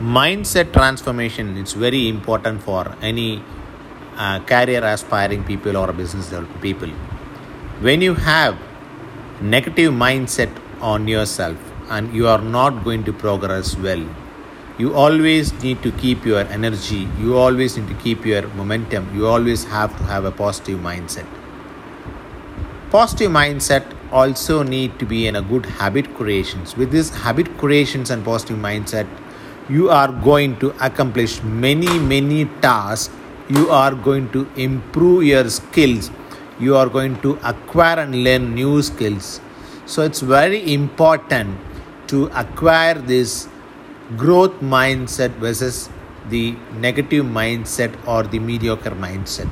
mindset transformation is very important for any uh, career aspiring people or business people. When you have negative mindset on yourself and you are not going to progress well you always need to keep your energy you always need to keep your momentum you always have to have a positive mindset. Positive mindset also need to be in a good habit creations. With this habit creations and positive mindset you are going to accomplish many, many tasks. You are going to improve your skills. You are going to acquire and learn new skills. So it's very important to acquire this growth mindset versus the negative mindset or the mediocre mindset.